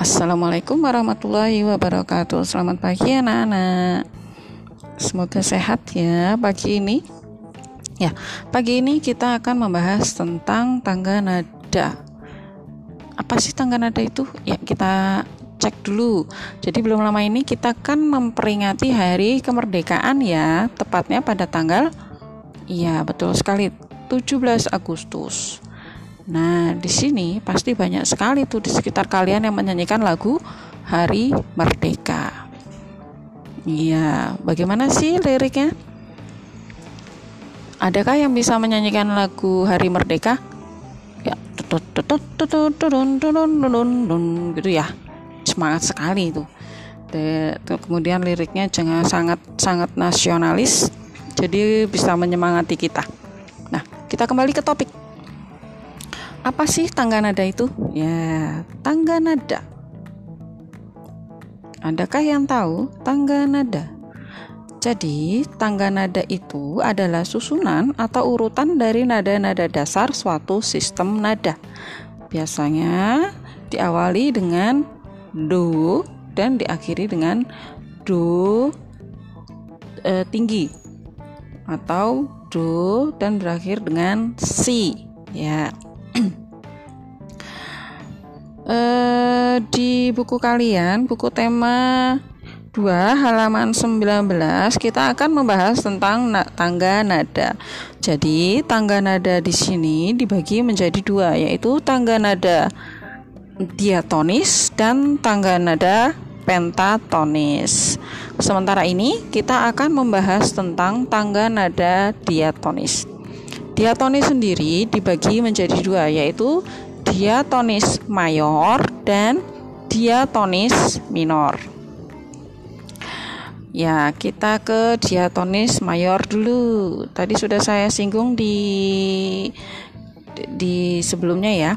Assalamualaikum warahmatullahi wabarakatuh. Selamat pagi anak-anak. Semoga sehat ya pagi ini. Ya, pagi ini kita akan membahas tentang tangga nada. Apa sih tangga nada itu? Ya, kita cek dulu. Jadi belum lama ini kita akan memperingati hari kemerdekaan ya, tepatnya pada tanggal Iya, betul sekali 17 Agustus. Nah, di sini pasti banyak sekali tuh di sekitar kalian yang menyanyikan lagu Hari Merdeka. Iya, bagaimana sih liriknya? Adakah yang bisa menyanyikan lagu Hari Merdeka? Ya, gitu ya. Semangat sekali itu. Kemudian liriknya jangan sangat sangat nasionalis, jadi bisa menyemangati kita. Nah, kita kembali ke topik. Apa sih tangga nada itu? Ya, tangga nada. Adakah yang tahu tangga nada? Jadi, tangga nada itu adalah susunan atau urutan dari nada-nada dasar suatu sistem nada. Biasanya diawali dengan do dan diakhiri dengan do e, tinggi atau do dan berakhir dengan si. Ya. Uh, di buku kalian, buku tema 2 halaman 19 kita akan membahas tentang na tangga nada. Jadi, tangga nada di sini dibagi menjadi dua, yaitu tangga nada diatonis dan tangga nada pentatonis. Sementara ini kita akan membahas tentang tangga nada diatonis. Diatonis sendiri dibagi menjadi dua, yaitu diatonis mayor dan diatonis minor. Ya, kita ke diatonis mayor dulu. Tadi sudah saya singgung di di sebelumnya ya.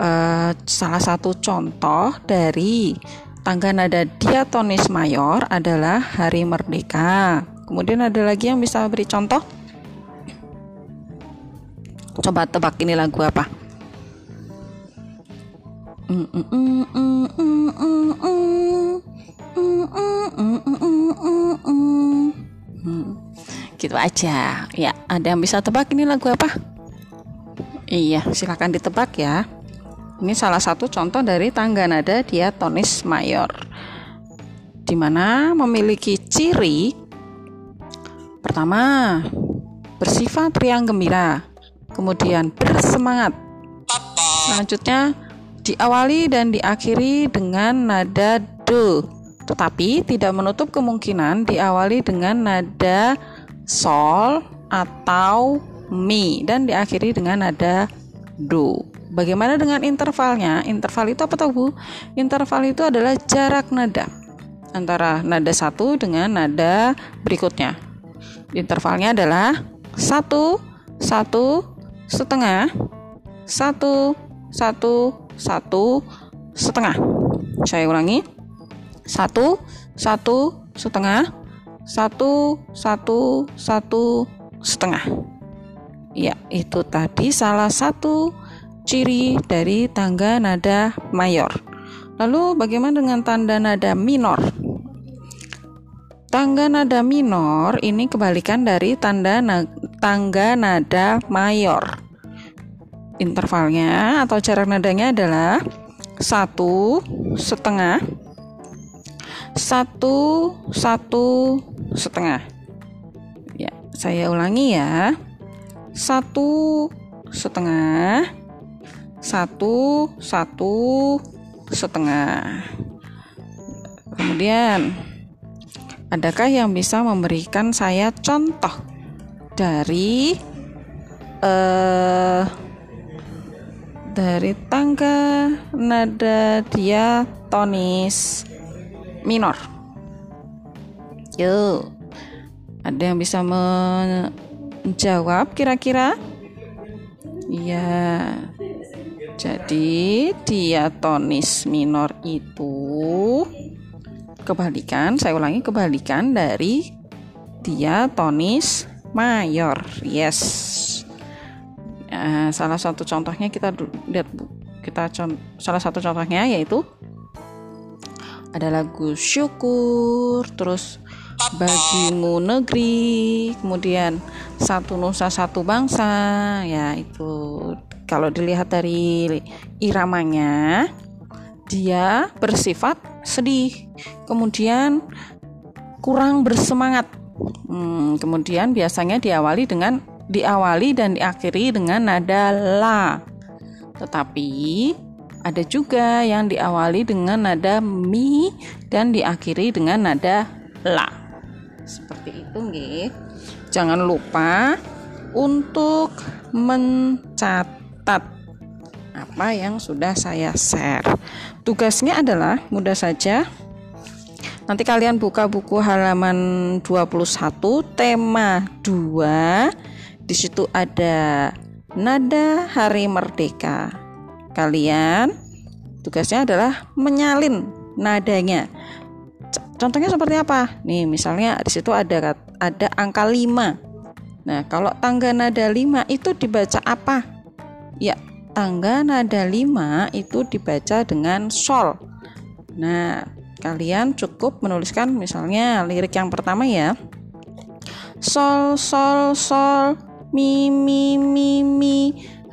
Uh, salah satu contoh dari tangga nada diatonis mayor adalah Hari Merdeka. Kemudian ada lagi yang bisa beri contoh? Coba tebak ini lagu apa? Gitu aja. Ya ada yang bisa tebak ini lagu apa? Iya silahkan ditebak ya. Ini salah satu contoh dari tangga nada diatonis mayor. Di mana memiliki ciri pertama bersifat riang gembira kemudian bersemangat. Selanjutnya diawali dan diakhiri dengan nada do, tetapi tidak menutup kemungkinan diawali dengan nada sol atau mi dan diakhiri dengan nada do. Bagaimana dengan intervalnya? Interval itu apa tahu Bu? Interval itu adalah jarak nada antara nada satu dengan nada berikutnya. Intervalnya adalah satu, satu, setengah, satu, satu, satu setengah. Saya ulangi. Satu, satu setengah, satu, satu, satu setengah. Ya, itu tadi salah satu ciri dari tangga nada mayor. Lalu bagaimana dengan tanda nada minor? Tangga nada minor ini kebalikan dari tanda na tangga nada mayor intervalnya atau jarak nadanya adalah satu setengah satu satu setengah. Ya saya ulangi ya. Satu setengah satu satu setengah. Kemudian adakah yang bisa memberikan saya contoh dari uh, dari tangga nada diatonis minor. Yuk, ada yang bisa menjawab kira-kira? Ya, jadi diatonis minor itu kebalikan, saya ulangi kebalikan dari diatonis mayor. Yes. Nah, salah satu contohnya kita lihat kita salah satu contohnya yaitu ada lagu syukur terus bagimu negeri kemudian satu nusa satu bangsa ya itu. Kalau dilihat dari iramanya dia bersifat sedih kemudian kurang bersemangat. Hmm, kemudian biasanya diawali dengan diawali dan diakhiri dengan nada la. Tetapi ada juga yang diawali dengan nada mi dan diakhiri dengan nada la. Seperti itu nggih. Jangan lupa untuk mencatat apa yang sudah saya share. Tugasnya adalah mudah saja nanti kalian buka buku halaman 21 tema 2 di situ ada nada hari merdeka kalian tugasnya adalah menyalin nadanya Contohnya seperti apa? Nih, misalnya di situ ada ada angka 5. Nah, kalau tangga nada 5 itu dibaca apa? Ya, tangga nada 5 itu dibaca dengan sol. Nah, kalian cukup menuliskan misalnya lirik yang pertama ya. Sol sol sol mi mi mi mi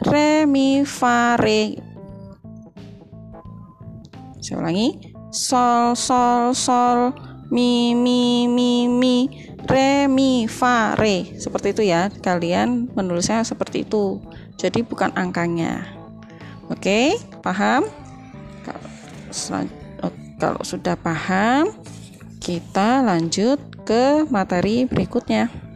re mi fa re. Saya ulangi sol sol sol mi mi mi mi re mi fa re. Seperti itu ya kalian menulisnya seperti itu. Jadi bukan angkanya. Oke paham? Kalau, kalau sudah paham kita lanjut ke materi berikutnya